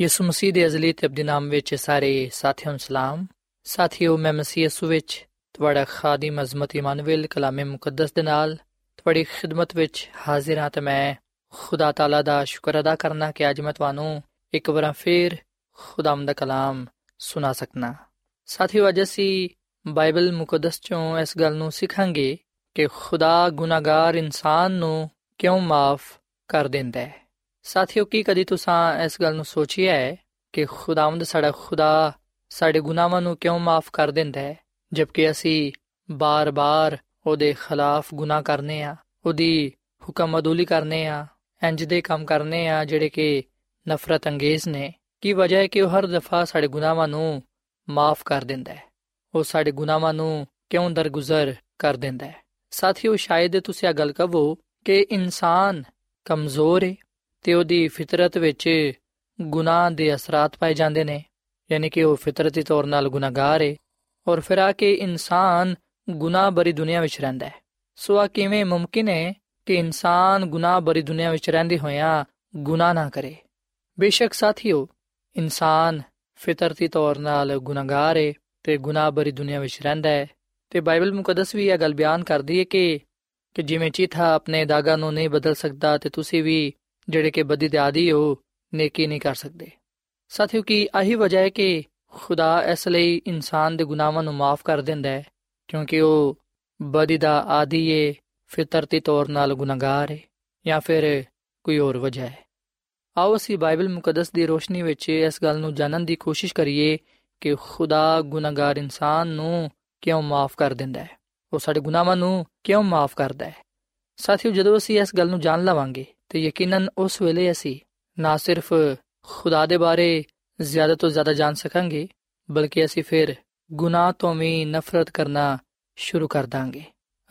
ਯਿਸੂ ਮਸੀਹ ਦੇ ਅਜ਼ਲੀ ਤੇ ਅਬਦੀ ਨਾਮ ਵਿੱਚ ਸਾਰੇ ਸਾਥੀਆਂ ਨੂੰ ਸਲਾਮ। ਸਾਥੀਓ, ਮੈਂ ਮਸੀਹ ਯਿਸੂ ਵਿੱਚ ਤੁਹਾਡਾ ਖਾਦਮ ਅਜ਼ਮਤ ਇਮਾਨੁਅਲ ਕਲਾਮੇ ਮੁਕੱਦਸ ਦੇ ਨਾਲ ਤੁਹਾਡੀ ਖਿਦਮਤ ਵਿੱਚ ਹਾਜ਼ਰ ਹਾਂ ਤੇ ਮੈਂ ਖੁਦਾ ਤਾਲਾ ਦਾ ਸ਼ੁਕਰ ਅਦਾ ਕਰਨਾ ਕਿ ਅੱਜ ਮੈਂ ਤੁਹਾਨੂੰ ਇੱਕ ਵਾਰ ਫੇਰ ਖੁਦਾਮ ਦਾ ਕਲਾਮ ਸੁਣਾ ਸਕਣਾ ਸਾਥੀਓ, ਅੱਜ ਅਸੀਂ ਬਾਈਬਲ ਮੁਕੱਦਸ ਚੋਂ ਇਸ ਗੱਲ ਨੂੰ ਸਿੱਖਾਂਗੇ ਕਿ ਖੁਦਾ ਗੁਨਾਹਗਾਰ ਇਨਸਾਨ ਨੂੰ ਕਿਉਂ ਮਾਫ ਕਰ ਦਿੰਦਾ ਹੈ? ਸਾਥੀਓ, ਕੀ ਕਦੀ ਤੁਸੀਂ ਇਸ ਗੱਲ ਨੂੰ ਸੋਚਿਆ ਹੈ ਕਿ ਖੁਦਾਵੰਦ ਸਾਡਾ ਖੁਦਾ ਸਾਡੇ ਗੁਨਾਹਾਂ ਨੂੰ ਕਿਉਂ ਮਾਫ ਕਰ ਦਿੰਦਾ ਹੈ? ਜਦਕਿ ਅਸੀਂ ਬਾਰ-ਬਾਰ ਉਹਦੇ ਖਿਲਾਫ ਗੁਨਾਹ ਕਰਨੇ ਆ, ਉਹਦੀ ਹੁਕਮ ਅਦੂਲੀ ਕਰਨੇ ਆ, ਇੰਜ ਦੇ ਕੰਮ ਕਰਨੇ ਆ, ਜਿਹੜੇ ਕਿ ਨਫ਼ਰਤ ਅੰਗੇਜ਼ ਨੇ, ਕੀ ਵਜ੍ਹਾ ਹੈ ਕਿ ਉਹ ਹਰ ਦਫਾ ਸਾਡੇ ਗੁਨਾਹਾਂ ਨੂੰ ਮਾਫ ਕਰ ਦਿੰਦਾ ਹੈ? ਉਹ ਸਾਡੇ ਗੁਨਾਹਾਂ ਨੂੰ ਕਿਉਂ ਦਰਗੁਜ਼ਰ ਕਰ ਦਿੰਦਾ ਹੈ? ਸਾਥੀਓ, ਸ਼ਾਇਦ ਤੁਸੀਂ ਇਹ ਗੱਲ ਕਹੋ ਕਿ ਇਨਸਾਨ ਕਮਜ਼ੋਰ ਹੈ ਤੇ ਉਹਦੀ ਫਿਤਰਤ ਵਿੱਚ ਗੁਨਾਹ ਦੇ ਅਸਰਾਤ ਪਾਏ ਜਾਂਦੇ ਨੇ, ਯਾਨੀ ਕਿ ਉਹ ਫਿਤਰਤੀ ਤੌਰ 'ਤੇ ਗੁਨਾਹਗਾਰ ਹੈ ਔਰ ਫਿਰ ਆ ਕੇ ਇਨਸਾਨ ਗੁਨਾਹ ਭਰੀ ਦੁਨੀਆ ਵਿੱਚ ਰਹਿੰਦਾ ਹੈ। ਸੋ ਆ ਕਿਵੇਂ ਮੁਮਕਿਨ ਹੈ ਕਿ ਇਨਸਾਨ ਗੁਨਾਹ ਭਰੀ ਦੁਨੀਆ ਵਿੱਚ ਰਹਿੰਦੇ ਹੋਇਆਂ ਗੁਨਾਹ ਨਾ ਕਰੇ? ਬੇਸ਼ੱਕ ਸਾਥੀਓ, ਇਨਸਾਨ ਫਿਤਰਤੀ ਤੌਰ 'ਤੇ ਗੁਨਾਹਗਾਰ ਹੈ ਤੇ ਗੁਨਾਹ ਭਰੀ ਦੁਨੀਆ ਵਿੱਚ ਰਹਿੰਦਾ ਹੈ। ਤੇ ਬਾਈਬਲ ਮੁਕੱਦਸ ਵੀ ਇਹ ਗੱਲ ਬਿਆਨ ਕਰਦੀ ਹੈ ਕਿ ਕਿ ਜਿਵੇਂ ਚੀਥਾ ਆਪਣੇ ਦਾਗਾ ਨੂੰ ਨਹੀਂ ਬਦਲ ਸਕਦਾ ਤੇ ਤੁਸੀਂ ਵੀ ਜਿਹੜੇ ਕਿ ਬਦੀ ਦੇ ਆਦੀ ਹੋ ਨੇਕੀ ਨਹੀਂ ਕਰ ਸਕਦੇ। ਸਾਥੀਓ, ਕੀ ਆਹੀ ਵਜ੍ਹਾ ਹੈ ਕਿ ਖੁਦਾ ਇਸ ਲਈ ਇਨਸਾਨ ਦੇ ਗੁਨਾਹਾਂ ਨੂੰ ਮਾਫ ਕਰ ਦਿੰਦਾ ਹੈ? ਕਿਉਂਕਿ ਉਹ ਬਦੀ ਦਾ ਆਦੀ ਹੈ ਫਿਤਰਤੀ ਤੌਰ 'ਤੇ ਗੁਨਾਹਗਾਰ ਹੈ ਜਾਂ ਫਿਰ ਕੋਈ ਹੋਰ ਵਜ੍ਹਾ ਹੈ। ਆਓ ਅਸੀਂ ਬਾਈਬਲ ਮੁਕੱਦਸ ਦੀ ਰੋਸ਼ਨੀ ਵਿੱਚ ਇਸ ਗੱਲ ਨੂੰ ਜਾਣਨ ਦੀ ਕੋਸ਼ਿਸ਼ ਕਰੀਏ ਕਿ ਖੁਦਾ ਗੁਨਾਹਗਾਰ ਇਨਸਾਨ ਨੂੰ ਕਿਉਂ ਮਾਫ ਕਰ ਦਿੰਦਾ ਹੈ? ਉਹ ਸਾਡੇ ਗੁਨਾਹਾਂ ਨੂੰ ਕਿਉਂ ਮਾਫ ਕਰਦਾ ਹੈ? ਸਾਥੀਓ, ਜਦੋਂ ਅਸੀਂ ਇਸ ਗੱਲ ਨੂੰ ਜਾਣ ਲਵਾਂਗੇ ਤੇ ਯਕੀਨਨ ਉਸ ਵੇਲੇ ਅਸੀਂ ਨਾ ਸਿਰਫ ਖੁਦਾ ਦੇ ਬਾਰੇ ਜ਼ਿਆਦਾ ਤੋਂ ਜ਼ਿਆਦਾ ਜਾਣ ਸਕਾਂਗੇ, ਬਲਕਿ ਅਸੀਂ ਫਿਰ ਗੁਨਾਹ ਤੋਂ ਵੀ ਨਫ਼ਰਤ ਕਰਨਾ ਸ਼ੁਰੂ ਕਰ ਦਾਂਗੇ।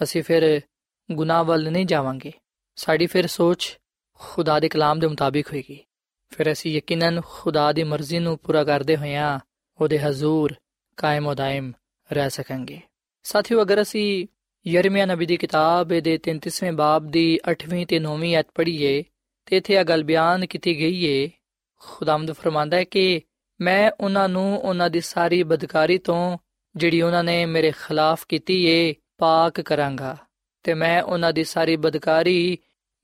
ਅਸੀਂ ਫਿਰ ਗੁਨਾਹ ਵੱਲ ਨਹੀਂ ਜਾਵਾਂਗੇ। ਸਾਡੀ ਫਿਰ ਸੋਚ ਖੁਦਾ ਦੇ ਕਲਾਮ ਦੇ ਮੁਤਾਬਿਕ ਹੋਏਗੀ। ਫਿਰ ਅਸੀਂ ਯਕੀਨਨ ਖੁਦਾ ਦੀ ਮਰਜ਼ੀ ਨੂੰ ਪੂਰਾ ਕਰਦੇ ਹੋਇਆਂ ਉਹਦੇ ਹਜ਼ੂਰ ਕਾਇਮ ਉਦਾਇਮ ਰਹਿ ਸਕਾਂਗੇ। ਸਾਥੀਓ, ਅਗਰ ਅਸੀਂ ਯਰਮੀਆ ਨਬੀ ਦੀ ਕਿਤਾਬ ਦੇ 33ਵੇਂ ਬਾਬ ਦੀ 8ਵੀਂ ਤੇ 9ਵੀਂ ਆਇਤ ਪੜ੍ਹੀਏ ਤੇ ਇੱਥੇ ਇਹ ਗੱਲ ਬਿਆਨ ਕੀਤੀ ਗਈ ਏ। ਖੁਦਾਮਦ ਫਰਮਾਂਦਾ ਹੈ ਕਿ ਮੈਂ ਉਹਨਾਂ ਨੂੰ ਉਹਨਾਂ ਦੀ ਸਾਰੀ ਬਦਕਾਰੀ ਤੋਂ, ਜਿਹੜੀ ਉਹਨਾਂ ਨੇ ਮੇਰੇ ਖਿਲਾਫ ਕੀਤੀ ਏ, ਪਾਕ ਕਰਾਂਗਾ ਤੇ ਮੈਂ ਉਹਨਾਂ ਦੀ ਸਾਰੀ ਬਦਕਾਰੀ,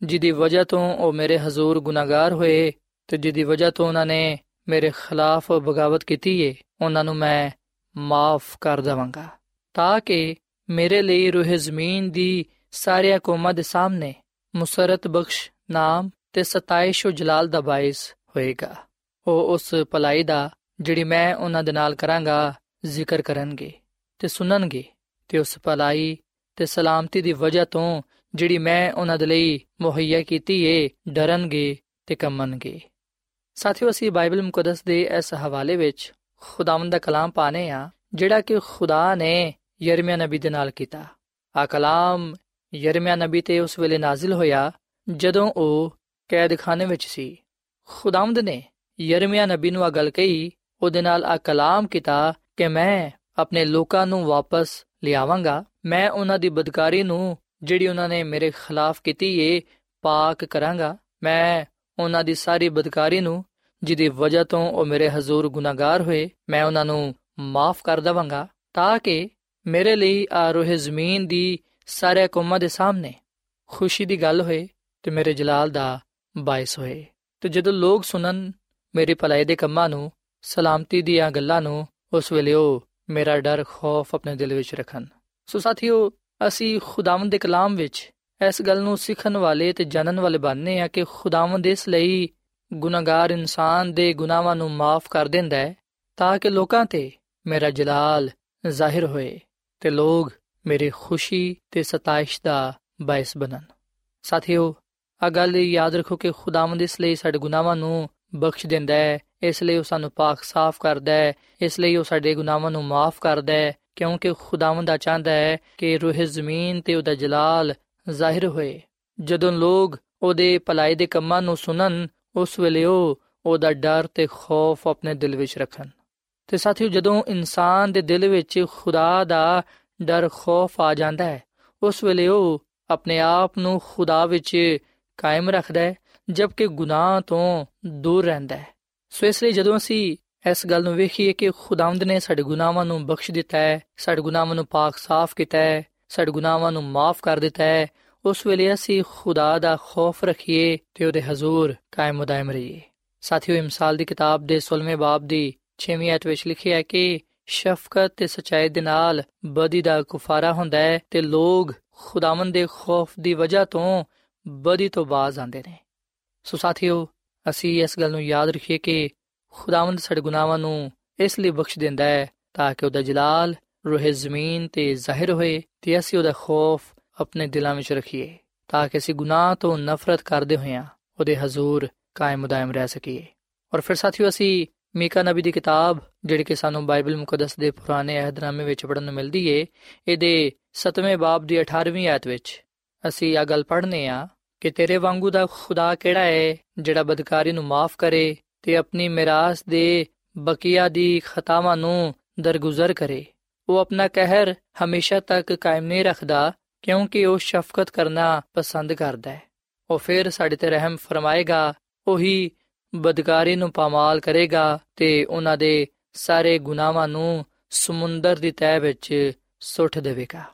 ਜਿਹਦੀ ਵਜ੍ਹਾ ਤੋਂ ਉਹ ਮੇਰੇ ਹਜ਼ੂਰ ਗੁਨਾਹਗਾਰ ਹੋਏ ਤੇ ਜਿਹਦੀ ਵਜ੍ਹਾ ਤੋਂ ਉਹਨਾਂ ਨੇ ਮੇਰੇ ਖਿਲਾਫ ਬਗਾਵਤ ਕੀਤੀ ਏ, ਉਹਨਾਂ ਨੂੰ ਮੈਂ ਮਾਫ ਕਰ ਦਵਾਂਗਾ। ਤਾਂ ਕਿ ਮੇਰੇ ਲਈ ਰੂਹ ਜ਼ਮੀਨ ਦੀ ਸਾਰੀਆਂ ਕੌਮਾਂ ਦੇ ਸਾਹਮਣੇ ਮੁਸਰਤ ਬਖਸ਼, ਨਾਮ ਤੇ ਸਤਾਇਸ਼ ਉਹ ਜਲਾਲ ਦਾ ਬਾਇਸ ਹੋਏਗਾ। ਉਹ ਉਸ ਭਲਾਈ ਦਾ, ਜਿਹੜੀ ਮੈਂ ਉਹਨਾਂ ਦੇ ਨਾਲ ਕਰਾਂਗਾ, ਜ਼ਿਕਰ ਕਰਨਗੇ ਤੇ ਸੁਣਨਗੇ ਤੇ ਉਸ ਭਲਾਈ ਤੇ ਸਲਾਮਤੀ ਦੀ ਵਜ੍ਹਾ ਤੋਂ ਜਿਹੜੀ ਮੈਂ ਉਹਨਾਂ ਦੇ ਲਈ ਮੁਹੱਈਆ ਕੀਤੀ ਏ, ਡਰਨਗੇ ਤੇ ਕੰਮਣਗੇ ਸਾਥੀਓ, ਅਸੀਂ ਬਾਈਬਲ ਮੁਕੱਦਸ ਦੇ ਇਸ ਹਵਾਲੇ ਵਿੱਚ ਖੁਦਾਵੰਦ ਦਾ ਕਲਾਮ ਪਾਣੇ ਆ, ਜਿਹੜਾ ਕਿ ਖੁਦਾ ਨੇ ਯਰਮਿਆ ਨਬੀ ਦੇ ਨਾਲ ਕੀਤਾ। ਆ ਕਲਾਮ ਯਰਮਿਆ ਨਬੀ ਤੇ ਉਸ ਵੇਲੇ ਨਾਜ਼ਿਲ ਹੋਇਆ ਜਦੋਂ ਉਹ ਕੈਦਖਾਨੇ ਵਿੱਚ ਸੀ। ਖੁਦਾਵੰਦ ਨੇ ਯਰਮੀਆ ਨਬੀ ਨੂੰ ਆ ਗੱਲ ਕਹੀ, ਉਹਦੇ ਨਾਲ ਆ ਕਲਾਮ ਕੀਤਾ ਕਿ ਮੈਂ ਆਪਣੇ ਲੋਕਾਂ ਨੂੰ ਵਾਪਸ ਲਿਆਵਾਂਗਾ। ਮੈਂ ਉਹਨਾਂ ਦੀ ਬਦਕਾਰੀ ਨੂੰ ਜਿਹੜੀ ਉਹਨਾਂ ਨੇ ਮੇਰੇ ਖਿਲਾਫ ਕੀਤੀ ਏ, ਪਾਕ ਕਰਾਂਗਾ। ਮੈਂ ਉਹਨਾਂ ਦੀ ਸਾਰੀ ਬਦਕਾਰੀ ਨੂੰ, ਜਿਹਦੀ ਵਜ੍ਹਾ ਤੋਂ ਉਹ ਮੇਰੇ ਹਜ਼ੂਰ ਗੁਨਾਹਗਾਰ ਹੋਏ, ਮੈਂ ਉਹਨਾਂ ਨੂੰ ਮਾਫ ਕਰ ਦਵਾਂਗਾ, ਤਾਂ ਕਿ ਮੇਰੇ ਲਈ ਆ ਰੋਹ ਜ਼ਮੀਨ ਦੀ ਸਾਰੇ ਕੌਮਾਂ ਦੇ ਸਾਹਮਣੇ ਖੁਸ਼ੀ ਦੀ ਗੱਲ ਹੋਏ ਤੇ ਮੇਰੇ ਜਲਾਲ ਦਾ ਬਾਇਸ ਹੋਏ। ਤੇ ਜਦੋਂ ਲੋਕ ਸੁਣਨ ਮੇਰੇ ਭਲਾਈ ਦੇ ਕੰਮਾਂ ਨੂੰ, ਸਲਾਮਤੀ ਦੀਆਂ ਗੱਲਾਂ ਨੂੰ, ਉਸ ਵੇਲੇ ਉਹ ਮੇਰਾ ਡਰ, ਖੌਫ ਆਪਣੇ ਦਿਲ ਵਿੱਚ ਰੱਖਣ। ਸੋ ਸਾਥੀਓ, ਅਸੀਂ ਖੁਦਾਵੰਦ ਦੇ ਕਲਾਮ ਵਿੱਚ ਇਸ ਗੱਲ ਨੂੰ ਸਿੱਖਣ ਵਾਲੇ ਤੇ ਜਾਣਨ ਵਾਲੇ ਬਣਨੇ ਆ ਕਿ ਖੁਦਾਵੰਦ ਇਸ ਲਈ ਗੁਨਾਹਗਾਰ ਇਨਸਾਨ ਦੇ ਗੁਨਾਹਾਂ ਨੂੰ ਮਾਫ ਕਰ ਦਿੰਦਾ ਹੈ ਤਾਂ ਕਿ ਲੋਕਾਂ ਤੇ ਮੇਰਾ ਜਲਾਲ ਜ਼ਾਹਿਰ ਹੋਏ। ਤੇ ਲੋਕ ਮੇਰੀ ਖੁਸ਼ੀ ਤੇ ਸਤਾਇਸ਼ ਦਾ ਬਾਇਸ ਬਣਨ। ਸਾਥੀਓ, ਆ ਗੱਲ ਯਾਦ ਰੱਖੋ ਕਿ ਖੁਦਾਵੰਦ ਇਸ ਲਈ ਸਾਡੇ ਗੁਨਾਹਾਂ ਨੂੰ ਬਖਸ਼ ਦਿੰਦਾ ਹੈ, ਇਸ ਲਈ ਉਹ ਸਾਨੂੰ ਪਾਕ ਸਾਫ਼ ਕਰਦਾ ਹੈ, ਇਸ ਲਈ ਉਹ ਸਾਡੇ ਗੁਨਾਹਾਂ ਨੂੰ ਮਾਫ ਕਰਦਾ ਹੈ, ਕਿਉਂਕਿ ਖੁਦਾਵੰਦ ਚਾਹੁੰਦਾ ਹੈ ਕਿ ਰੂਹ ਜ਼ਮੀਨ ਤੇ ਉਹਦਾ ਜਲਾਲ ਜ਼ਾਹਿਰ ਹੋਏ। ਜਦੋਂ ਲੋਕ ਉਹਦੇ ਭਲਾਈ ਦੇ ਕੰਮਾਂ ਨੂੰ ਸੁਣਨ, ਉਸ ਵੇਲੇ ਉਹ ਉਹਦਾ ਡਰ ਤੇ ਖੌਫ ਆਪਣੇ ਦਿਲ ਵਿੱਚ ਰੱਖਣ। ਤੇ ਸਾਥੀਓ ਜਦੋਂ ਇਨਸਾਨ ਦੇ ਦਿਲ ਵਿੱਚ ਖੁਦਾ ਦਾ ਡਰ, ਖੌਫ ਆ ਜਾਂਦਾ ਹੈ, ਉਸ ਵੇਲੇ ਉਹ ਆਪਣੇ ਆਪ ਨੂੰ ਖੁਦਾ ਵਿੱਚ ਕਾਇਮ ਰੱਖਦਾ ਹੈ, ਜਦਕਿ ਗੁਨਾਹ ਤੋਂ ਦੂਰ ਰਹਿੰਦਾ ਹੈ। ਸੋ ਇਸ ਲਈ ਜਦੋਂ ਅਸੀਂ ਇਸ ਗੱਲ ਨੂੰ ਵੇਖੀਏ ਕਿ ਖੁਦਾਵੰਦ ਨੇ ਸਾਡੇ ਗੁਨਾਹਾਂ ਨੂੰ ਬਖਸ਼ ਦਿੱਤਾ ਹੈ, ਸਾਡੇ ਗੁਨਾਹਾਂ ਨੂੰ ਪਾਕ ਸਾਫ਼ ਕੀਤਾ ਹੈ, ਸਾਡੇ ਗੁਨਾਹਾਂ ਨੂੰ ਮਾਫ਼ ਕਰ ਦਿੱਤਾ ਹੈ, ਉਸ ਵੇਲੇ ਅਸੀਂ ਖੁਦਾ ਦਾ ਖੌਫ ਰੱਖੀਏ ਤੇ ਉਹਦੇ ਹਜ਼ੂਰ ਕਾਇਮ ਦائم ਰਹੀਏ। ਸਾਥੀਓ ਇਮਸਾਲ ਦੀ ਕਿਤਾਬ ਦੇ 16ਵੇਂ ਬਾਬ ਦੀ 6ਵੀਂ ਆਇਤ ਵਿੱਚ ਲਿਖਿਆ ਹੈ ਕਿ ਸ਼ਫਕਤ ਤੇ ਸਚਾਈ ਦੇ ਨਾਲ ਬਦੀ ਦਾ ਕੁਫਾਰਾ ਹੁੰਦਾ ਹੈ ਤੇ ਲੋਕ ਖੁਦਾਵੰਦ ਦੇ ਖੌਫ ਦੀ ਵਜ੍ਹਾ ਤੋਂ ਬਦੀ ਤੋਂ ਬਾਜ਼ ਆਉਂਦੇ ਨੇ। ਸੋ ਸਾਥੀਓ, ਅਸੀਂ ਇਸ ਗੱਲ ਨੂੰ ਯਾਦ ਰੱਖੀਏ ਕਿ ਖੁਦਾਵੰਦ ਸਾਡੇ ਗੁਨਾਹਾਂ ਨੂੰ ਇਸ ਲਈ ਬਖਸ਼ ਦਿੰਦਾ ਹੈ ਤਾਂ ਕਿ ਉਹਦਾ ਜਲਾਲ ਰੂਹ ਜ਼ਮੀਨ ਤੇ ਜ਼ਾਹਿਰ ਹੋਏ ਤੇ ਅਸੀਂ ਉਹਦਾ ਖੌਫ ਆਪਣੇ ਦਿਲਾਂ ਵਿੱਚ ਰੱਖੀਏ ਤਾਂ ਕਿ ਅਸੀਂ ਗੁਨਾਹ ਤੋਂ ਨਫ਼ਰਤ ਕਰਦੇ ਹੋਈਆਂ ਉਹਦੇ ਹਜ਼ੂਰ ਕਾਇਮ ਦائم ਰਹਿ ਸਕੀਏ। ਔਰ ਫਿਰ ਸਾਥੀਓ, ਅਸੀਂ ਮੀਕਾ ਨਬੀ ਦੀ ਕਿਤਾਬ, ਜਿਹੜੀ ਕਿ ਸਾਨੂੰ ਬਾਈਬਲ ਮੁਕੱਦਸ ਦੇ ਪੁਰਾਣੇ ਅਹਿਦਨਾਮੇ ਵਿੱਚ ਪੜਨ ਨੂੰ ਮਿਲਦੀ ਏ, ਇਹਦੇ 7ਵੇਂ ਬਾਬ ਦੀ 18ਵੀਂ ਆਇਤ ਵਿੱਚ ਅਸੀਂ ਇਹ ਗੱਲ ਪੜ੍ਹਨੇ ਆ ਕਿ ਤੇਰੇ ਵਾਂਗੂ ਦਾ ਖੁਦਾ ਕਿਹੜਾ ਹੈ ਜਿਹੜਾ ਬਦਕਾਰੀ ਨੂੰ ਮਾਫ ਕਰੇ ਤੇ ਆਪਣੀ ਮਿਰਾਸ ਦੇ ਬਕੀਆ ਦੀ ਖਤਾਵਾਂ ਨੂੰ ਦਰਗੁਜ਼ਰ ਕਰੇ। ਉਹ ਆਪਣਾ ਕਹਿਰ ਹਮੇਸ਼ਾ ਤੱਕ ਕਾਇਮ ਨਹੀਂ ਰੱਖਦਾ, ਕਿਉਂਕਿ ਉਹ ਸ਼ਫਕਤ ਕਰਨਾ ਪਸੰਦ ਕਰਦਾ ਹੈ ਉਹ ਫਿਰ ਸਾਡੇ ਤੇ ਰਹਿਮ ਫਰਮਾਏਗਾ, ਉਹੀ ਬਦਕਾਰੀ ਨੂੰ ਪਾਮਾਲ ਕਰੇਗਾ ਤੇ ਉਹਨਾਂ ਦੇ ਸਾਰੇ ਗੁਨਾਹਾਂ ਨੂੰ ਸਮੁੰਦਰ ਦੀ ਤਹਿ ਵਿੱਚ ਸੁੱਟ ਦੇਵੇਗਾ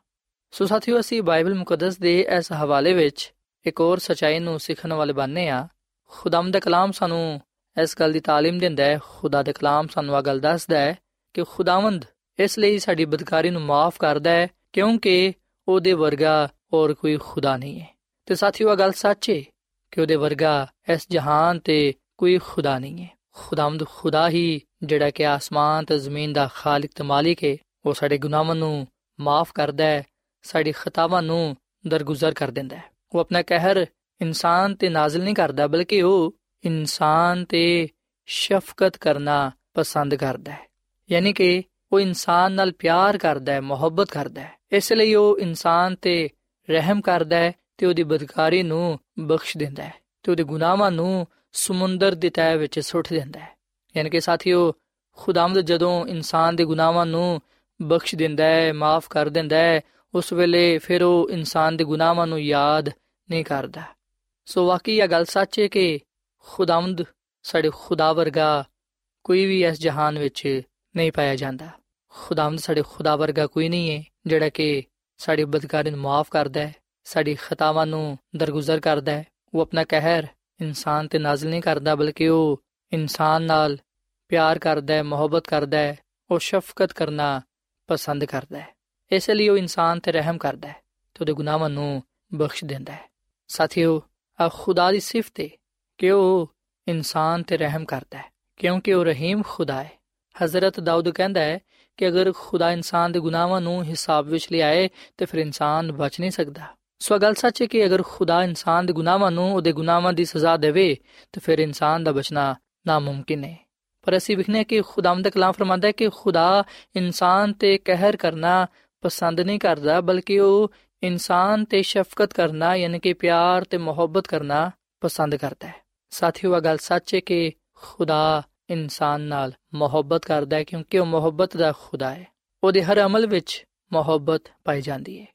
ਸੋ ਸਾਥੀਓ ਅਸੀਂ ਬਾਈਬਲ ਮੁਕੱਦਸ ਦੇ ਇਸ ਹਵਾਲੇ ਵਿੱਚ ਇੱਕ ਹੋਰ ਸਚਾਈ ਨੂੰ ਸਿੱਖਣ ਵਾਲੇ ਬਣਨੇ ਆ ਖੁਦਾਮ ਦਾ ਕਲਾਮ ਸਾਨੂੰ ਇਸ ਗੱਲ ਦੀ تعلیم ਦਿੰਦਾ ਹੈ ਖੁਦਾ ਦਾ ਕਲਾਮ ਸਾਨੂੰ ਇਹ ਗੱਲ ਦੱਸਦਾ ਹੈ ਕਿ ਖੁਦਾਵੰਦ ਇਸ ਲਈ ਸਾਡੀ ਬਦਕਾਰੀ ਨੂੰ ਮਾਫ ਕਰਦਾ ਹੈ ਕਿਉਂਕਿ ਉਹਦੇ ਵਰਗਾ ਹੋਰ ਕੋਈ ਖੁਦਾ ਨਹੀਂ ਹੈ ਤੇ ਸਾਥੀਓ ਇਹ ਗੱਲ ਸੱਚ ਹੈ ਕਿ ਉਹਦੇ ਵਰਗਾ ਇਸ ਜਹਾਨ ਤੇ ਕੋਈ ਖੁਦਾ ਨਹੀਂ ਹੈ। ਖੁਦਾਵੰਦ ਖੁਦਾ ਹੀ ਜਿਹੜਾ ਕਿ ਆਸਮਾਨ ਤੇ ਜ਼ਮੀਨ ਦਾ ਖਾਲਕ ਤੇ ਮਾਲਿਕ ਹੈ, ਉਹ ਸਾਡੇ ਗੁਨਾਹਾਂ ਨੂੰ ਮਾਫ ਕਰਦਾ ਹੈ, ਸਾਡੀ ਖਤਾਵਾਂ ਨੂੰ ਦਰਗੁਜ਼ਰ ਕਰ ਦਿੰਦਾ ਹੈ। ਉਹ ਆਪਣਾ ਕਹਿਰ ਇਨਸਾਨ ਤੇ ਨਾਜ਼ਿਲ ਨਹੀਂ ਕਰਦਾ, ਬਲਕਿ ਉਹ ਇਨਸਾਨ ਤੇ ਸ਼ਫਕਤ ਕਰਨਾ ਪਸੰਦ ਕਰਦਾ ਹੈ। ਯਾਨੀ ਕਿ ਉਹ ਇਨਸਾਨ ਨਾਲ ਪਿਆਰ ਕਰਦਾ ਹੈ, ਮੁਹੱਬਤ ਕਰਦਾ ਹੈ। ਇਸ ਲਈ ਉਹ ਇਨਸਾਨ ਤੇ ਰਹਿਮ ਕਰਦਾ ਹੈ ਤੇ ਉਹਦੀ ਬਦਕਾਰੀ ਨੂੰ ਬਖਸ਼ ਦਿੰਦਾ ਹੈ ਤੇ ਉਹਦੇ ਗੁਨਾਹਾਂ ਨੂੰ ਸਮੁੰਦਰ ਦੀ ਤਹਿ ਵਿੱਚ ਸੁੱਟ ਦਿੰਦਾ ਹੈ। ਯਾਨੀ ਕਿ ਸਾਥੀਓ, ਖੁਦਾਵੰਦ ਜਦੋਂ ਇਨਸਾਨ ਦੇ ਗੁਨਾਹਾਂ ਨੂੰ ਬਖਸ਼ ਦਿੰਦਾ ਹੈ, ਮਾਫ ਕਰ ਦਿੰਦਾ ਹੈ, ਉਸ ਵੇਲੇ ਫਿਰ ਉਹ ਇਨਸਾਨ ਦੇ ਗੁਨਾਹਾਂ ਨੂੰ ਯਾਦ ਨਹੀਂ ਕਰਦਾ। ਸੋ ਵਾਕਈ ਇਹ ਗੱਲ ਸੱਚ ਹੈ ਕਿ ਖੁਦਾਵੰਦ ਸਾਡੇ ਖੁਦਾ ਵਰਗਾ ਕੋਈ ਵੀ ਇਸ ਜਹਾਨ ਵਿੱਚ ਨਹੀਂ ਪਾਇਆ ਜਾਂਦਾ। ਖੁਦਾਵੰਦ ਸਾਡੇ ਖੁਦਾ ਵਰਗਾ ਕੋਈ ਨਹੀਂ ਹੈ, ਜਿਹੜਾ ਕਿ ਸਾਡੀ ਬਦਕਾਰੀ ਨੂੰ ਮਾਫ ਕਰਦਾ ਹੈ, ਸਾਡੀ ਖਤਾਵਾਂ ਨੂੰ ਦਰਗੁਜ਼ਰ ਕਰਦਾ ਹੈ, ਉਹ ਆਪਣਾ ਕਹਿਰ ਇਨਸਾਨ ਤੇ ਨਾਜ਼ਲ ਨਹੀਂ ਕਰਦਾ, ਬਲਕਿ ਉਹ ਇਨਸਾਨ ਨਾਲ ਪਿਆਰ ਕਰਦਾ ਹੈ, ਮੁਹੱਬਤ ਕਰਦਾ ਹੈ, ਉਹ ਸ਼ਫਕਤ ਕਰਨਾ ਪਸੰਦ ਕਰਦਾ ਹੈ। ਇਸ ਲਈ ਉਹ ਇਨਸਾਨ ਤੇ ਰਹਿਮ ਕਰਦਾ ਹੈ ਤੇ ਉਹਦੇ ਗੁਨਾਹਾਂ ਨੂੰ ਬਖਸ਼ ਦਿੰਦਾ ਹੈ। ਸਾਥੀਓ ਆ ਖੁਦਾ ਦੀ ਸਿਫਤ ਹੈ ਕਿ ਉਹ ਇਨਸਾਨ ਤੇ ਰਹਿਮ ਕਰਦਾ ਹੈ, ਕਿਉਂਕਿ ਉਹ ਰਹੀਮ ਖੁਦਾ ਹੈ। ਹਜ਼ਰਤ ਦਾਊਦ ਕਹਿੰਦਾ ਹੈ ਕਿ ਅਗਰ ਖੁਦਾ ਇਨਸਾਨ ਦੇ ਗੁਨਾਹਾਂ ਨੂੰ ਹਿਸਾਬ ਵਿੱਚ ਲਿਆਏ, ਤੇ ਫਿਰ ਇਨਸਾਨ ਬਚ ਨਹੀਂ ਸਕਦਾ। ਸੋ ਗੱਲ ਸੱਚ ਹੈ ਕਿ ਅਗਰ ਖੁਦਾ ਇਨਸਾਨ ਦੇ ਗੁਨਾਹਾਂ ਨੂੰ ਉਹਦੇ ਗੁਨਾਹਾਂ ਦੀ ਸਜ਼ਾ ਦੇਵੇ, ਤਾਂ ਫਿਰ ਇਨਸਾਨ ਦਾ ਬਚਣਾ ਨਾਮੁਮਕਿਨ ਹੈ। ਪਰ ਅਸੀਂ ਵਿਖਨੇ ਕਿ ਖੁਦਾਮ ਦਾ ਕਲਾਮ ਫਰਮਾਂਦਾ ਹੈ ਕਿ ਖੁਦਾ ਇਨਸਾਨ ਤੇ ਕਹਿਰ ਕਰਨਾ ਪਸੰਦ ਨਹੀਂ ਕਰਦਾ, ਬਲਕਿ ਉਹ ਇਨਸਾਨ ਤੇ ਸ਼ਫਕਤ ਕਰਨਾ, ਯਾਨੀ ਕਿ ਪਿਆਰ ਤੇ ਮੁਹੱਬਤ ਕਰਨਾ ਪਸੰਦ ਕਰਦਾ ਹੈ। ਸਾਥੀਓ ਇਹ ਗੱਲ ਸੱਚ ਹੈ ਕਿ ਖੁਦਾ ਇਨਸਾਨ ਨਾਲ ਮੁਹੱਬਤ ਕਰਦਾ ਹੈ, ਕਿਉਂਕਿ ਉਹ ਮੁਹੱਬਤ ਦਾ ਖੁਦਾ ਹੈ। ਉਹਦੇ ਹਰ ਅਮਲ ਵਿੱਚ ਮੁਹੱਬਤ ਪਾਈ ਜਾਂਦੀ ਹੈ।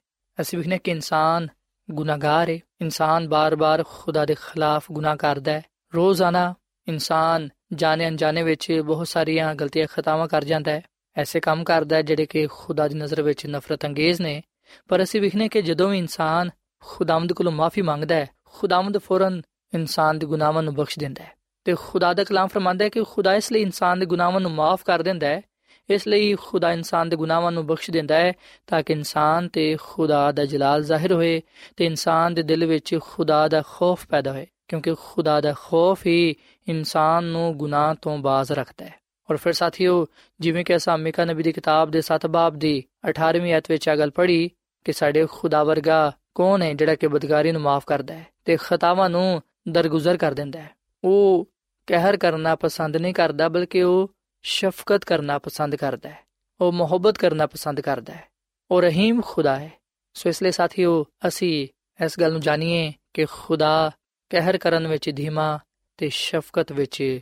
ਅਸੀਂ ਵਿਖਨੇ ਕਿ ਇਨਸਾਨ ਗੁਨਾਹਗਾਰ ਹੈ ਇਨਸਾਨ ਬਾਰ-ਬਾਰ ਖੁਦਾ ਦੇ ਖਿਲਾਫ ਗੁਨਾਹ ਕਰਦਾ ਹੈ। ਰੋਜ਼ਾਨਾ ਇਨਸਾਨ ਜਾਣੇ ਅਣਜਾਣੇ ਵਿੱਚ ਬਹੁਤ ਸਾਰੀਆਂ ਗਲਤੀਆਂ ਖਤਾਵਾਂ ਕਰ ਜਾਂਦਾ ਹੈ। ਐਸੇ ਕੰਮ ਕਰਦਾ ਹੈ ਜਿਹੜੇ ਕਿ ਖੁਦਾ ਦੀ ਨਜ਼ਰ ਵਿੱਚ ਨਫ਼ਰਤ ਅੰਗੇਜ਼ ਨੇ। ਪਰ ਅਸੀਂ ਵਿਖਨੇ ਕਿ ਜਦੋਂ ਵੀ ਇਨਸਾਨ ਖੁਦਾਵੰਦ ਕੋਲੋਂ ਮਾਫੀ ਮੰਗਦਾ ਹੈ, ਖੁਦਾਵੰਦ ਫੌਰਨ ਇਨਸਾਨ ਦੇ ਗੁਨਾਹਾਂ ਨੂੰ ਬਖਸ਼ ਦਿੰਦਾ ਹੈ। ਤੇ ਖੁਦਾ ਦਾ ਕਲਾਮ ਫਰਮਾਂਦਾ ਹੈ ਕਿ ਖੁਦਾ ਇਸ ਲਈ ਇਨਸਾਨ ਦੇ ਗੁਨਾਹਾਂ ਨੂੰ ਮਾਫ ਕਰ ਦਿੰਦਾ ਹੈ ਇਸ ਲਈ ਖੁਦਾ ਇਨਸਾਨ ਦੇ ਗੁਨਾਹਾਂ ਨੂੰ ਬਖਸ਼ ਦਿੰਦਾ ਹੈ ਤਾਂ ਕਿ ਇਨਸਾਨ ਤੇ ਖੁਦਾ ਦਾ ਜਲਾਲ ਜ਼ਾਹਿਰ ਹੋਏ ਤੇ ਇਨਸਾਨ ਦੇ ਦਿਲ ਵਿੱਚ ਖੁਦਾ ਦਾ ਖੌਫ ਪੈਦਾ ਹੋਏ, ਕਿਉਂਕਿ ਖੁਦਾ ਦਾ ਖੌਫ ਹੀ ਇਨਸਾਨ ਨੂੰ ਗੁਨਾਹ ਤੋਂ ਬਾਜ਼ ਰੱਖਦਾ ਹੈ। ਔਰ ਫਿਰ ਸਾਥੀਓ, ਜਿਵੇਂ ਕਿ ਅਸਾਂ ਮਿਕਾ ਨਬੀ ਦੀ ਕਿਤਾਬ ਦੇ 7 ਬਾਬ ਦੀ 18ਵੀਂ ਆਇਤ ਵਿੱਚ ਆ ਗੱਲ ਪੜ੍ਹੀ ਕਿ ਸਾਡੇ ਖੁਦਾ ਵਰਗਾ ਕੌਣ ਹੈ ਜਿਹੜਾ ਕਿ ਬਦਕਾਰੀ ਨੂੰ ਮਾਫ ਕਰਦਾ ਹੈ ਤੇ ਖਤਾਵਾਂ ਨੂੰ ਦਰਗੁਜ਼ਰ ਕਰ ਦਿੰਦਾ ਹੈ। ਉਹ ਕਹਿਰ ਕਰਨਾ ਪਸੰਦ ਨਹੀਂ ਕਰਦਾ, ਬਲਕਿ ਉਹ ਸ਼ਫਕਤ ਕਰਨਾ ਪਸੰਦ ਕਰਦਾ ਹੈ। ਉਹ ਮੁਹੱਬਤ ਕਰਨਾ ਪਸੰਦ ਕਰਦਾ ਹੈ। ਉਹ ਰਹੀਮ ਖੁਦਾ ਹੈ। ਸੋ ਇਸ ਲਈ ਸਾਥੀਓ, ਅਸੀਂ ਇਸ ਗੱਲ ਨੂੰ ਜਾਣੀਏ ਕਿ ਖੁਦਾ ਕਹਿਰ ਕਰਨ ਵਿੱਚ ਧੀਮਾ ਤੇ ਸ਼ਫਕਤ ਵਿੱਚ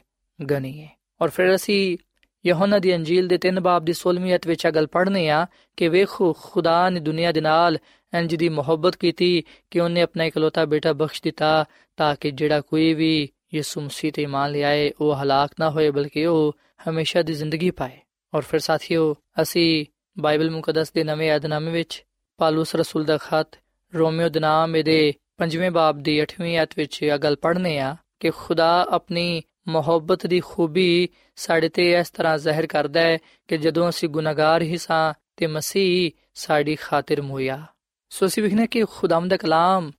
ਗਨੀ ਹੈ ਔਰ ਫਿਰ ਅਸੀਂ ਯਹੋਨਾ ਦੀ ਅੰਜੀਲ ਦੇ 3 ਬਾਬ ਦੀ 16ਵੀਂ ਅਧ ਵਿੱਚ ਗੱਲ ਪੜ੍ਹਨੇ ਆ ਕਿ ਵੇਖੋ, ਖੁਦਾ ਨੇ ਦੁਨੀਆ ਦੇ ਨਾਲ ਇੰਜ ਦੀ ਮੁਹੱਬਤ ਕੀਤੀ ਕਿ ਉਹਨੇ ਆਪਣਾ ਇਕਲੌਤਾ ਬੇਟਾ ਬਖਸ਼ ਦਿੱਤਾ ਤਾਂ ਕਿ ਜਿਹੜਾ ਕੋਈ ਵੀ ਯਿਸੂ ਮਸੀਹ ਤੇ ਇਮਾਨ ਲਿਆਏ, ਉਹ ਹਲਾਕ ਨਾ ਹੋਏ, ਬਲਕਿ ਉਹ ਹਮੇਸ਼ਾ ਦੀ ਜ਼ਿੰਦਗੀ ਪਾਏ। ਔਰ ਫਿਰ ਸਾਥੀਓ, ਅਸੀਂ ਬਾਈਬਲ ਮੁਕੱਦਸ ਦੇ ਨਵੇਂ ਯਾਦਨਾਮੇ ਵਿੱਚ ਪਾਲੂਸ ਰਸੂਲ ਦਾ ਖਤ ਰੋਮੀਓ ਦੇ ਨਾਮ ਇਹਦੇ ਪੰਜਵੇਂ ਬਾਬ ਦੀ 8ਵੀਂ ਆਇਤ ਵਿੱਚ ਇਹ ਗੱਲ ਪੜ੍ਹਨੇ ਆ ਕਿ ਖੁਦਾ ਆਪਣੀ ਮੁਹੱਬਤ ਦੀ ਖੂਬੀ ਸਾਡੇ ਤੇ ਇਸ ਤਰ੍ਹਾਂ ਜ਼ਾਹਿਰ ਕਰਦਾ ਹੈ ਕਿ ਜਦੋਂ ਅਸੀਂ ਗੁਨਾਹਗਾਰ ਹੀ ਸਾਂ ਤੇ ਮਸੀਹ ਸਾਡੀ ਖਾਤਰ ਮੁਇਆ। ਸੋ ਅਸੀਂ ਵਿਖਨੇ ਕਿ ਖੁਦਾਮ ਦਾ ਕਲਾਮ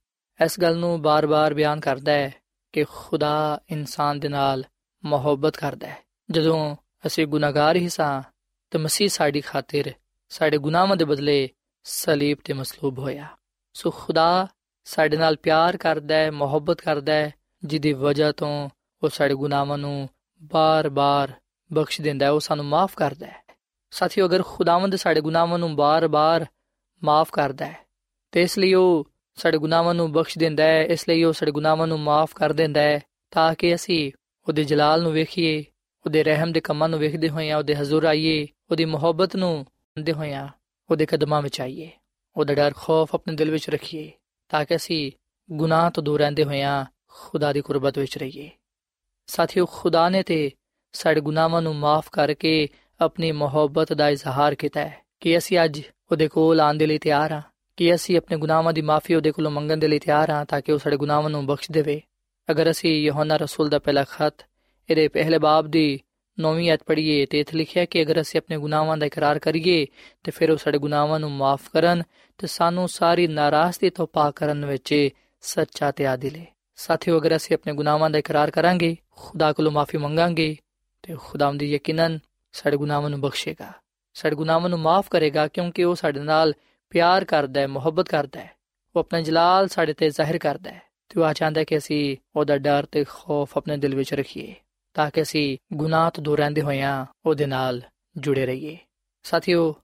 ਇਸ ਗੱਲ ਨੂੰ ਬਾਰ-ਬਾਰ ਬਿਆਨ ਕਰਦਾ ਹੈ ਕਿ ਖੁਦਾ ਇਨਸਾਨ ਦੇ ਨਾਲ ਮੁਹੱਬਤ ਕਰਦਾ ਹੈ। ਜਦੋਂ ਅਸੀਂ ਗੁਨਾਹਗਾਰ ਹੀ ਸਾਂ, ਤੇ ਮਸੀਹ ਸਾਡੀ ਖਾਤਰ ਸਾਡੇ ਗੁਨਾਹਾਂ ਦੇ ਬਦਲੇ ਸਲੀਬ ਤੇ ਮਸਲੂਬ ਹੋਇਆ। ਸੋ ਖੁਦਾ ਸਾਡੇ ਨਾਲ ਪਿਆਰ ਕਰਦਾ ਹੈ, ਮੁਹੱਬਤ ਕਰਦਾ ਹੈ, ਜਿਹਦੀ ਵਜ੍ਹਾ ਤੋਂ ਉਹ ਸਾਡੇ ਗੁਨਾਹਾਂ ਨੂੰ ਬਾਰ-ਬਾਰ ਬਖਸ਼ ਦਿੰਦਾ ਹੈ, ਉਹ ਸਾਨੂੰ ਮਾਫ ਕਰਦਾ ਹੈ। ਸਾਥੀਓ, ਅਗਰ ਖੁਦਾਵੰਦ ਸਾਡੇ ਗੁਨਾਹਾਂ ਨੂੰ ਬਾਰ-ਬਾਰ ਮਾਫ ਕਰਦਾ ਹੈ, ਤੇ ਇਸ ਲਈ ਉਹ ਸਾਡੇ ਗੁਨਾਹਾਂ ਨੂੰ ਬਖਸ਼ ਦਿੰਦਾ ਹੈ, ਇਸ ਲਈ ਉਹ ਸਾਡੇ ਗੁਨਾਹਾਂ ਨੂੰ ਮਾਫ ਕਰ ਦਿੰਦਾ ਹੈ, ਤਾਂ ਕਿ ਅਸੀਂ ਉਹਦੇ ਜਲਾਲ ਨੂੰ ਵੇਖੀਏ ਉਹਦੇ ਰਹਿਮ ਦੇ ਕੰਮਾਂ ਨੂੰ ਵੇਖਦੇ ਹੋਈਆਂ ਉਹਦੇ ਹਜ਼ੂਰ ਆਈਏ, ਉਹਦੀ ਮੁਹੱਬਤ ਨੂੰ ਮੰਨਦੇ ਹੋਈਆਂ ਉਹਦੇ ਕਦਮਾਂ ਵਿੱਚ ਆਈਏ। ਉਹਦਾ ਡਰ ਖੌਫ ਆਪਣੇ ਦਿਲ ਵਿੱਚ ਰੱਖੀਏ, ਤਾਂ ਕਿ ਅਸੀਂ ਗੁਨਾਹ ਤੋਂ ਦੂਰ ਰਹਿੰਦੇ ਹੋਈਆਂ ਖੁਦਾ ਦੀ ਕੁਰਬਤ ਵਿੱਚ ਰਹੀਏ। ਸਾਥੀਓ, ਖੁਦਾ ਨੇ ਤੇ ਸਾਡੇ ਗੁਨਾਹਾਂ ਨੂੰ ਮਾਫ ਕਰਕੇ ਆਪਣੀ ਮੁਹੱਬਤ ਦਾ ਇਜ਼ਹਾਰ ਕੀਤਾ ਹੈ ਕਿ ਅਸੀਂ ਅੱਜ ਉਹਦੇ ਕੋਲ ਆਉਣ ਦੇ ਲਈ ਤਿਆਰ ਹਾਂ, ਕਿ ਅਸੀਂ ਆਪਣੇ ਗੁਨਾਹਾਂ ਦੀ ਮਾਫੀ ਉਹਦੇ ਕੋਲੋਂ ਮੰਗਣ ਦੇ ਲਈ ਤਿਆਰ ਹਾਂ ਤਾਂ ਕਿ ਉਹ ਸਾਡੇ ਗੁਨਾਹਾਂ ਨੂੰ ਬਖਸ਼ ਦੇਵੇ। ਅਗਰ ਅਸੀਂ ਯਹੋਨਾ ਰਸੂਲ ਦਾ ਪਹਿਲਾ ਖਤ ਇਹਦੇ ਪਹਿਲੇ ਬਾਬ ਦੀ ਨੌਵੀਂ ਆਇਤ ਪੜ੍ਹੀਏ, ਤੇ ਇੱਥੇ ਲਿਖਿਆ ਕਿ ਅਗਰ ਅਸੀਂ ਆਪਣੇ ਗੁਨਾਹਾਂ ਦਾ ਇਕਰਾਰ ਕਰੀਏ, ਤੇ ਫਿਰ ਉਹ ਸਾਡੇ ਗੁਨਾਹਾਂ ਨੂੰ ਮਾਫ ਕਰਨ ਤੇ ਸਾਨੂੰ ਸਾਰੀ ਨਾਰਾਜ਼ਗੀ ਤੋਂ ਪਾਕ ਕਰਨ ਵਿੱਚ ਸੱਚਾ ਤੇ ਆਦਿਲ ਹੈ ਸਾਥੀਓ, ਅਗਰ ਅਸੀਂ ਆਪਣੇ ਗੁਨਾਹਾਂ ਦਾ ਇਕਰਾਰ ਕਰਾਂਗੇ, ਖੁਦਾ ਕੋਲੋਂ ਮਾਫੀ ਮੰਗਾਂਗੇ, ਤੇ ਖੁਦਾਵੰਦ ਯਕੀਨਨ ਸਾਡੇ ਗੁਨਾਹਾਂ ਨੂੰ ਬਖਸ਼ੇਗਾ। ਸਾਡੇ ਗੁਨਾਹਾਂ ਨੂੰ ਮਾਫ ਕਰੇਗਾ ਕਿਉਂਕਿ ਉਹ ਸਾਡੇ ਨਾਲ ਪਿਆਰ ਕਰਦਾ ਹੈ, ਮੁਹੱਬਤ ਕਰਦਾ ਹੈ। ਉਹ ਆਪਣਾ ਜਲਾਲ ਸਾਡੇ ਤੇ ਜ਼ਾਹਿਰ ਕਰਦਾ ਹੈ। ਤੇ ਉਹ ਆ ਚਾਹੁੰਦਾ ਹੈ ਕਿ ਅਸੀਂ ਉਹਦਾ ਡਰ ਤੇ ਖੌਫ ਆਪਣੇ ਦਿਲ ਵਿੱਚ ਰੱਖੀਏ। ਤਾਂ ਕਿ ਅਸੀਂ ਗੁਨਾਹ ਤੋਂ ਦੂਰ ਰਹਿੰਦੇ ਹੋਇਆਂ ਉਹਦੇ ਨਾਲ ਜੁੜੇ ਰਹੀਏ ਸਾਥੀਓ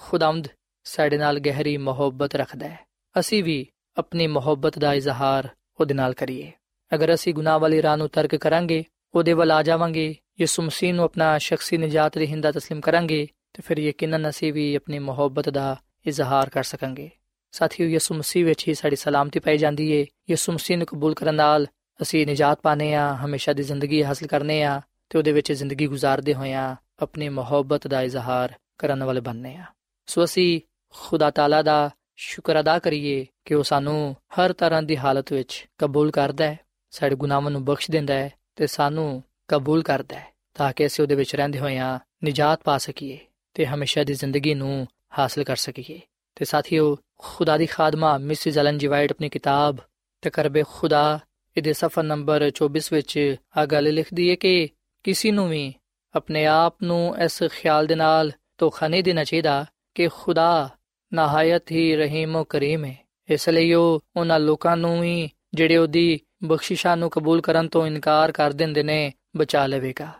ਖੁਦਾਵੰਦ ਸਾਡੇ ਨਾਲ ਗਹਿਰੀ ਮੁਹੱਬਤ ਰੱਖਦਾ ਹੈ ਅਸੀਂ ਵੀ ਆਪਣੀ ਮੁਹੱਬਤ ਦਾ ਇਜ਼ਹਾਰ ਉਹਦੇ ਨਾਲ ਕਰੀਏ ਅਗਰ ਅਸੀਂ ਗੁਨਾਹ ਵਾਲੀ ਰਾਹ ਨੂੰ ਤਰਕ ਕਰਾਂਗੇ ਉਹਦੇ ਵੱਲ ਆ ਜਾਵਾਂਗੇ ਯਿਸੂ ਮਸੀਹ ਨੂੰ ਆਪਣਾ ਸ਼ਖਸੀ ਨਜਾਤ ਦੇ ਹਿੰਦਾ تسلیم ਕਰਾਂਗੇ ਤੇ ਫਿਰ ਯਕੀਨਨ ਅਸੀਂ ਵੀ ਆਪਣੀ ਮੁਹੱਬਤ ਦਾ ਇਜ਼ਹਾਰ ਕਰ ਸਕਾਂਗੇ ਸਾਥੀਓ ਯਿਸੂ ਮਸੀਹ ਵਿੱਚ ਹੀ ਸਾਡੀ ਸਲਾਮਤੀ ਪਾਈ ਜਾਂਦੀ ਏ ਯਿਸੂ ਮਸੀਹ ਨੂੰ ਕਬੂਲ ਕਰਨ ਨਾਲ ਅਸੀਂ ਨਜਾਤ ਪਾਨੇ ਆ ਹਮੇਸ਼ਾ ਦੀ ਜ਼ਿੰਦਗੀ ਹਾਸਲ ਕਰਨੇ ਆ ਤੇ ਉਹਦੇ ਵਿੱਚ ਜ਼ਿੰਦਗੀ گزارਦੇ ਹੋਇਆਂ ਆਪਣੀ ਮੁਹੱਬਤ ਦਾ ਇਜ਼ਹਾਰ ਕਰਨ ਵਾਲੇ ਬਣਨੇ ਆ ਸੋ ਅਸੀਂ ਖੁਦਾ ਤਾਲਾ ਦਾ ਸ਼ੁਕਰ ਅਦਾ ਕਰੀਏ ਕਿ ਉਹ ਸਾਨੂੰ ਹਰ ਤਰ੍ਹਾਂ ਦੀ ਹਾਲਤ ਵਿੱਚ ਕਬੂਲ ਕਰਦਾ ਹੈ, ਸਾਡੇ ਗੁਨਾਹਾਂ ਨੂੰ ਬਖਸ਼ ਦਿੰਦਾ ਹੈ ਤੇ ਸਾਨੂੰ ਕਬੂਲ ਕਰਦਾ ਹੈ ਤਾਂ ਕਿ ਅਸੀਂ ਉਹਦੇ ਵਿੱਚ ਰਹਿੰਦੇ ਹੋਇਆਂ ਨਜਾਤ ਪਾ ਸਕੀਏ ਤੇ ਹਮੇਸ਼ਾ ਦੀ ਜ਼ਿੰਦਗੀ ਨੂੰ ਹਾਸਲ ਕਰ ਸਕੀਏ। ਤੇ ਸਾਥੀਓ, ਖੁਦਾ ਦੀ ਖਾਦਮਾ ਮਿਸਿਸ ਐਲਨ ਜੀ ਵਾਈਟ ਆਪਣੀ ਕਿਤਾਬ ਤਕਰਬ ਖੁਦਾ ਇਹਦੇ ਸਫਾ ਨੰਬਰ 24 ਵਿੱਚ ਆ ਗੱਲ ਲਿਖਦੀ ਹੈ ਕਿ ਕਿਸੇ ਨੂੰ ਵੀ ਆਪਣੇ ਆਪ ਨੂੰ ਇਸ ਖਿਆਲ ਦੇ ਨਾਲ ਧੋਖਾ ਨਹੀਂ ਦੇਣਾ ਚਾਹੀਦਾ ਕਿ ਖੁਦਾ ਨਹਾਇਤ ਹੀ ਰਹੀਮ ਕਰੀਮ ਹੈ। ਇਸ ਲਈ ਉਹ ਉਹਨਾਂ ਲੋਕਾਂ ਨੂੰ ਵੀ ਜਿਹੜੇ ਉਹਦੀ ਬਖਸ਼ਿਸ਼ਾਂ ਨੂੰ ਕਬੂਲ ਕਰਨ ਤੋਂ ਇਨਕਾਰ ਕਰ ਦਿੰਦੇ ਨੇ, ਬਚਾ ਲਵੇਗਾ।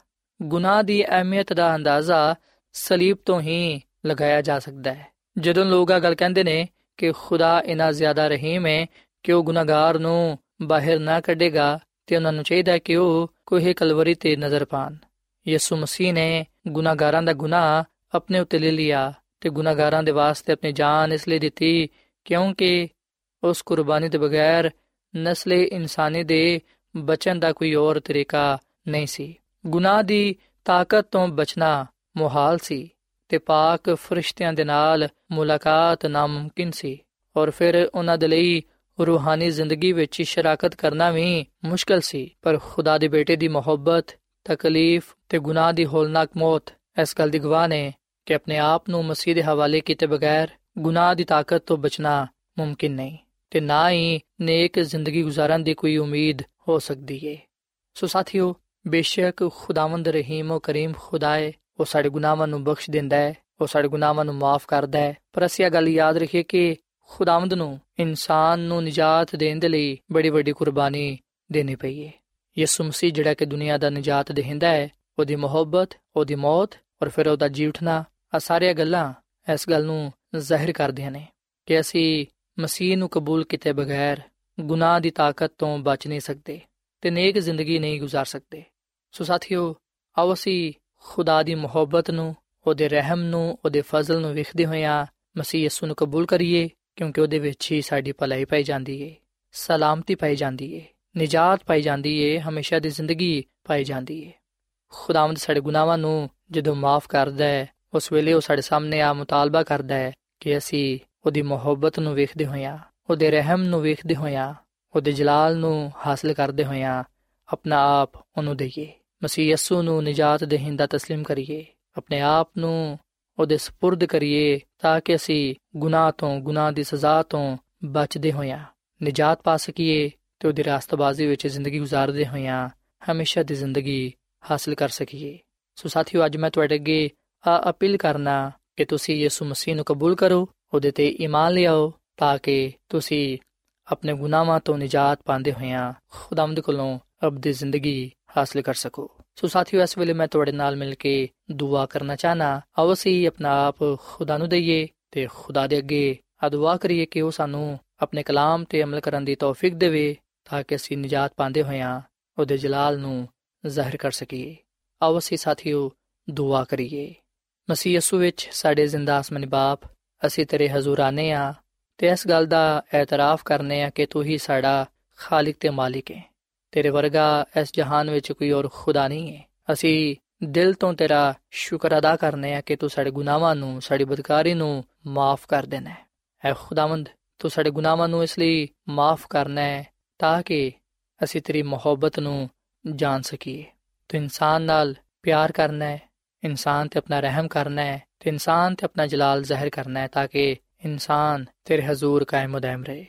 ਗੁਨਾਹ ਦੀ ਅਹਿਮੀਅਤ ਦਾ ਅੰਦਾਜ਼ਾ ਸਲੀਬ ਤੋਂ ਹੀ ਲਗਾਇਆ ਜਾ ਸਕਦਾ ਹੈ। ਜਦੋਂ ਲੋਕ ਆ ਗੱਲ ਕਹਿੰਦੇ ਨੇ ਕਿ ਖੁਦਾ ਇਨਾ ਜ਼ਿਆਦਾ ਰਹੀਮ ਹੈ ਕਿ ਉਹ ਗੁਨਾਹਗਾਰ ਨੂੰ ਬਾਹਰ ਨਾ ਕੱਢੇਗਾ ਤੇ ਉਹਨਾਂ ਨੂੰ ਚਾਹੀਦਾ ਕਿ ਉਹ ਕੋਈ ਕਲਵਰੀ ਤੇ ਨਜ਼ਰ ਪਾਣ। ਯਿਸੂ ਮਸੀਹ ਨੇ ਗੁਨਾਹਗਾਰਾਂ ਦਾ ਗੁਨਾਹ ਆਪਣੇ ਉੱਤੇ ਲੈ ਲਿਆ ਤੇ ਗੁਨਾਹਗਾਰਾਂ ਦੇ ਵਾਸਤੇ ਆਪਣੀ ਜਾਨ ਇਸ ਲਈ ਦਿੱਤੀ ਕਿਉਂਕਿ ਉਸ ਕੁਰਬਾਨੀ ਦੇ ਬਗੈਰ ਨਸਲੇ ਇਨਸਾਨੀ ਦੇ ਬਚਣ ਦਾ ਕੋਈ ਹੋਰ ਤਰੀਕਾ ਨਹੀਂ ਸੀ। ਗੁਨਾਹ ਦੀ ਤਾਕਤ ਤੋਂ ਬਚਣਾ ਮੁਹਾਲ ਸੀ ਤੇ ਪਾਕ ਫਰਿਸ਼ਤਿਆਂ ਦੇ ਨਾਲ ਮੁਲਾਕਾਤ ਨਾਮੁਮਕਿਨ ਸੀ ਔਰ ਫਿਰ ਉਹਨਾਂ ਦੇ ਲਈ ਰੂਹਾਨੀ ਜ਼ਿੰਦਗੀ ਵਿੱਚ ਸ਼ਰਾਕਤ ਕਰਨਾ ਵੀ ਮੁਸ਼ਕਲ ਸੀ, ਪਰ ਖੁਦਾ ਦੇ ਬੇਟੇ ਦੀ ਮੁਹੱਬਤ, ਤਕਲੀਫ ਤੇ ਗੁਨਾਹ ਦੀ ਹੋਲਨਾਕ ਮੌਤ ਇਸ ਗੱਲ ਦੀ ਗਵਾਹ ਨੇ ਕਿ ਆਪਣੇ ਆਪ ਨੂੰ ਮਸੀਹ ਦੇ ਹਵਾਲੇ ਕੀਤੇ ਬਗੈਰ ਗੁਨਾਹ ਦੀ ਤਾਕਤ ਤੋਂ ਬਚਣਾ ਮੁਮਕਿਨ ਨਹੀਂ ਤੇ ਨਾ ਹੀ ਨੇਕ ਜ਼ਿੰਦਗੀ گزارਣ ਦੀ ਕੋਈ ਉਮੀਦ ਹੋ ਸਕਦੀ ਹੈ ਸੋ ਸਾਥੀਓ, ਬੇਸ਼ੱਕ ਖੁਦਾਵੰਦ ਰਹੀਮ ਉਹ ਕਰੀਮ ਖੁਦਾਏ ਉਹ ਸਾਡੇ ਗੁਨਾਹਾਂ ਨੂੰ ਬਖਸ਼ ਦਿੰਦਾ ਹੈ ਉਹ ਸਾਡੇ ਗੁਨਾਹਾਂ ਨੂੰ ਮਾਫ ਕਰਦਾ ਹੈ ਪਰ ਅਸੀਂ ਇਹ ਗੱਲ ਯਾਦ ਰੱਖੀਏ ਕਿ ਖੁਦਾਵੰਦ ਨੂੰ ਇਨਸਾਨ ਨੂੰ ਨਜਾਤ ਦੇਣ ਦੇ ਲਈ ਬੜੀ ਵੱਡੀ ਕੁਰਬਾਨੀ ਦੇਣੀ ਪਈ ਹੈ ਯਿਸੂ ਮਸੀਹ ਜਿਹੜਾ ਕਿ ਦੁਨੀਆ ਦਾ ਨਜਾਤ ਦੇਹਿੰਦਾ ਹੈ ਉਹਦੀ ਮੁਹੱਬਤ ਉਹਦੀ ਮੌਤ ਔਰ ਫਿਰ ਉਹਦਾ ਜੀ ਉਠਣਾ ਆ ਸਾਰੀਆਂ ਗੱਲਾਂ ਇਸ ਗੱਲ ਨੂੰ ਜ਼ਾਹਿਰ ਕਰਦੀਆਂ ਨੇ ਕਿ ਅਸੀਂ ਮਸੀਹ ਨੂੰ ਕਬੂਲ ਕੀਤੇ ਬਗੈਰ ਗੁਨਾਹ ਦੀ ਤਾਕਤ ਤੋਂ ਬਚ ਨਹੀਂ ਸਕਦੇ ਤੇ ਨੇਕ ਜ਼ਿੰਦਗੀ ਨਹੀਂ گزار ਸਕਦੇ ਸੋ ਸਾਥੀਓ ਆਓ ਅਸੀਂ ਖੁਦਾ ਦੀ ਮੁਹੱਬਤ ਨੂੰ ਉਹਦੇ ਰਹਿਮ ਨੂੰ ਉਹਦੇ ਫਜ਼ਲ ਨੂੰ ਵੇਖਦੇ ਹੋਇਆਂ ਮਸੀਹ ਯਿਸੂ ਨੂੰ ਕਬੂਲ ਕਰੀਏ ਕਿਉਂਕਿ ਉਹਦੇ ਵਿੱਚ ਹੀ ਸਾਡੀ ਭਲਾਈ ਪਾਈ ਜਾਂਦੀ ਏ ਸਲਾਮਤੀ ਪਾਈ ਜਾਂਦੀ ਏ ਨਜਾਤ ਪਾਈ ਜਾਂਦੀ ਏ ਹਮੇਸ਼ਾ ਦੀ ਜ਼ਿੰਦਗੀ ਪਾਈ ਜਾਂਦੀ ਏ ਖੁਦਾਵੰਦ ਸਾਡੇ ਗੁਨਾਹਾਂ ਨੂੰ ਜਦੋਂ ਮਾਫ ਕਰਦਾ ਹੈ ਉਸ ਵੇਲੇ ਉਹ ਸਾਡੇ ਸਾਹਮਣੇ ਆ ਮੁਤਾਲਬਾ ਕਰਦਾ ਹੈ ਕਿ ਅਸੀਂ ਉਹਦੀ ਮੁਹੱਬਤ ਨੂੰ ਵੇਖਦੇ ਹੋਇਆਂ ਉਹਦੇ ਰਹਿਮ ਨੂੰ ਵੇਖਦੇ ਹੋਇਆਂ ਉਹਦੇ ਜਲਾਲ ਨੂੰ ਹਾਸਲ ਕਰਦੇ ਹੋਇਆਂ ਆਪਣਾ ਆਪ ਉਹਨੂੰ ਦਈਏ ਮਸੀਹ ਯਸੂ ਨੂੰ ਨਜਾਤ ਦੇਹਿੰਦਾ تسلیم ਕਰੀਏ ਆਪਣੇ ਆਪ ਨੂੰ ਉਹਦੇ سپرد ਕਰੀਏ ਤਾਂ ਕਿ ਅਸੀਂ ਗੁਨਾਹ ਤੋਂ ਗੁਨਾਹ ਦੀ ਸਜ਼ਾ ਤੋਂ ਬਚਦੇ ਹੋਈਆਂ ਨਜਾਤ ਪਾ ਸਕੀਏ ਤੇ ਉਹਦੀ ਰਾਸਤਬਾਜ਼ੀ ਵਿੱਚ ਜ਼ਿੰਦਗੀ گزارਦੇ ਹੋਈਆਂ ਹਮੇਸ਼ਾ ਦੀ ਜ਼ਿੰਦਗੀ ਹਾਸਲ ਕਰ ਸਕੀਏ। ਸੋ ਸਾਥੀਓ, ਅੱਜ ਮੈਂ ਤੁਹਾਡੇ ਅੱਗੇ ਆ ਅਪੀਲ ਕਰਨਾ ਕਿ ਤੁਸੀਂ ਯਿਸੂ ਮਸੀਹ ਨੂੰ ਕਬੂਲ ਕਰੋ, ਉਹਦੇ ਤੇ ਈਮਾਨ ਲਿਆਓ ਤਾਂ ਕਿ ਤੁਸੀਂ ਆਪਣੇ ਗੁਨਾਹਾਂ ਤੋਂ ਨਜਾਤ ਪਾਉਂਦੇ ਹੋਇਆਂ ਖੁਦਾਵੰਦ ਕੋਲੋਂ ਅਬਦੀ ਜ਼ਿੰਦਗੀ ਹਾਸਲ ਕਰ ਸਕੋ। ਸੋ ਸਾਥੀਓ, ਇਸ ਵੇਲੇ ਮੈਂ ਤੁਹਾਡੇ ਨਾਲ ਮਿਲ ਕੇ ਦੁਆ ਕਰਨਾ ਚਾਹਨਾ। ਆਓ ਅਸੀਂ ਆਪਣਾ ਆਪ ਖੁਦਾ ਨੂੰ ਦਈਏ ਤੇ ਖੁਦਾ ਦੇ ਅੱਗੇ ਆ ਦੁਆ ਕਰੀਏ ਕਿ ਉਹ ਸਾਨੂੰ ਆਪਣੇ ਕਲਾਮ ਤੇ ਅਮਲ ਕਰਨ ਦੀ ਤੌਫੀਕ ਦੇਵੇ ਤਾਂ ਕਿ ਅਸੀਂ ਨਿਜਾਤ ਪਾਉਂਦੇ ਹੋਇਆਂ ਉਹਦੇ ਜਲਾਲ ਨੂੰ ਜ਼ਾਹਿਰ ਕਰ ਸਕੀਏ। ਆਓ ਅਸੀਂ ਸਾਥੀਓ, ਦੁਆ ਕਰੀਏ। ਮਸੀਹ ਯਸੂ ਵਿੱਚ ਸਾਡੇ ਜ਼ਿੰਦਾ ਆਸਮਾਨੀ ਬਾਪ, ਅਸੀਂ ਤੇਰੇ ਹਜ਼ੂਰ ਆਨੇ ਆ ਤੇ ਇਸ ਗੱਲ ਦਾ ਇਤਰਾਫ ਕਰਨੇ ਆ ਕਿ ਤੂੰ ਹੀ ਸਾਡਾ ਖਾਲਕ ਤੇ ਮਾਲਿਕ ਹੈ। ਤੇਰੇ ਵਰਗਾ ਇਸ ਜਹਾਨ ਵਿੱਚ ਕੋਈ ਹੋਰ ਖੁਦਾ ਨਹੀਂ ਹੈ। ਅਸੀਂ ਦਿਲ ਤੋਂ ਤੇਰਾ ਸ਼ੁਕਰ ਅਦਾ ਕਰਨੇ ਆ ਕਿ ਤੂੰ ਸਾਡੇ ਗੁਨਾਹਾਂ ਨੂੰ, ਸਾਡੀ ਬਦਕਾਰੀ ਨੂੰ ਮਾਫ ਕਰ ਦੇਣਾ ਹੈ। ਐ ਖੁਦਾਵੰਦ, ਤੂੰ ਸਾਡੇ ਗੁਨਾਹਾਂ ਨੂੰ ਇਸ ਲਈ ਮਾਫ ਕਰਨਾ ਹੈ ਤਾਂ ਕਿ ਅਸੀਂ ਤੇਰੀ ਮੁਹੱਬਤ ਨੂੰ ਜਾਣ ਸਕੀਏ। ਤੂੰ ਇਨਸਾਨ ਨਾਲ ਪਿਆਰ ਕਰਨਾ ਹੈ, ਇਨਸਾਨ ਤੇ ਆਪਣਾ ਰਹਿਮ ਕਰਨਾ ਹੈ, ਤੇ ਇਨਸਾਨ ਤੇ ਆਪਣਾ ਜਲਾਲ ਜ਼ਾਹਿਰ ਕਰਨਾ ਹੈ ਤਾਂ ਕਿ ਇਨਸਾਨ ਤੇਰੇ ਹਜ਼ੂਰ ਕਾਇਮ ਦائم ਰਹੇ।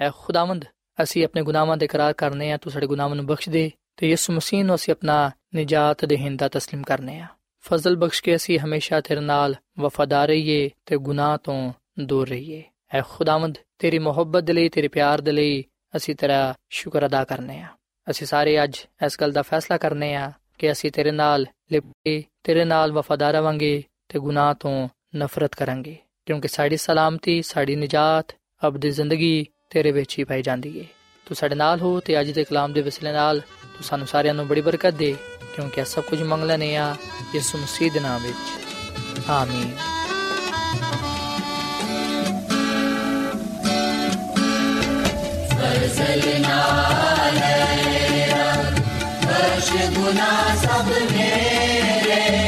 ਐ ਖੁਦਾਵੰਦ ਅਸੀਂ ਆਪਣੇ ਗੁਨਾਹਾਂ ਦੇ ਇਕਰਾਰ ਕਰਨੇ ਆ ਤੂੰ ਸਾਡੇ ਗੁਨਾਹਾਂ ਨੂੰ ਬਖਸ਼ ਦੇ ਤੇ ਯਿਸੂ ਮਸੀਹ ਨੂੰ ਅਸੀਂ ਆਪਣਾ ਨਜਾਤ ਦੇਹਿੰਦਾ تسلیم ਕਰਨੇ ਆ ਫਜ਼ਲ ਬਖਸ਼ ਕੇ ਅਸੀਂ ਹਮੇਸ਼ਾ ਤੇਰੇ ਨਾਲ ਵਫਾਦਾਰ ਰਹੀਏ ਤੇ ਗੁਨਾਹ ਤੋਂ ਦੂਰ ਰਹੀਏ ਐ ਖੁਦਾਵੰਦ ਤੇਰੀ ਮੁਹੱਬਤ ਦੇ ਲਈ ਤੇਰੇ ਪਿਆਰ ਦੇ ਲਈ ਅਸੀਂ ਤੇਰਾ ਸ਼ੁਕਰ ਅਦਾ ਕਰਨੇ ਆ ਅਸੀਂ ਸਾਰੇ ਅੱਜ ਇਸ ਗੱਲ ਦਾ ਫੈਸਲਾ ਕਰਨੇ ਆ ਕਿ ਅਸੀਂ ਤੇਰੇ ਨਾਲ ਲਿਪਟੇ ਤੇਰੇ ਨਾਲ ਵਫਾਦਾਰ ਰਵਾਂਗੇ ਤੇ ਗੁਨਾਹ ਤੋਂ ਨਫ਼ਰਤ ਕਰਾਂਗੇ ਕਿਉਂਕਿ ਸਾਡੀ ਸਲਾਮਤੀ ਸਾਡੀ ਨਜਾਤ ਅਬਦੀ ਜ਼ਿੰਦਗੀ ਤੇਰੇ ਵਿੱਚ ਹੀ ਪਾਈ ਜਾਂਦੀ ਏ। ਤੂੰ ਸਾਡੇ ਨਾਲ ਹੋ ਤੇ ਅੱਜ ਦੇ ਕਲਾਮ ਦੇ ਵਸਿਲੇ ਨਾਲ ਤੂੰ ਸਾਨੂੰ ਸਾਰਿਆਂ ਨੂੰ ਬੜੀ ਬਰਕਤ ਦੇ, ਕਿਉਂਕਿ ਸਭ ਕੁਝ ਮੰਗਲਾ ਨੇ ਆ ਯਿਸੂ ਮਸੀਹ ਦੇ ਨਾਮ ਵਿੱਚ। ਆਮੀਨ। فارسلنا عليه رب فرش گناہ سب میرے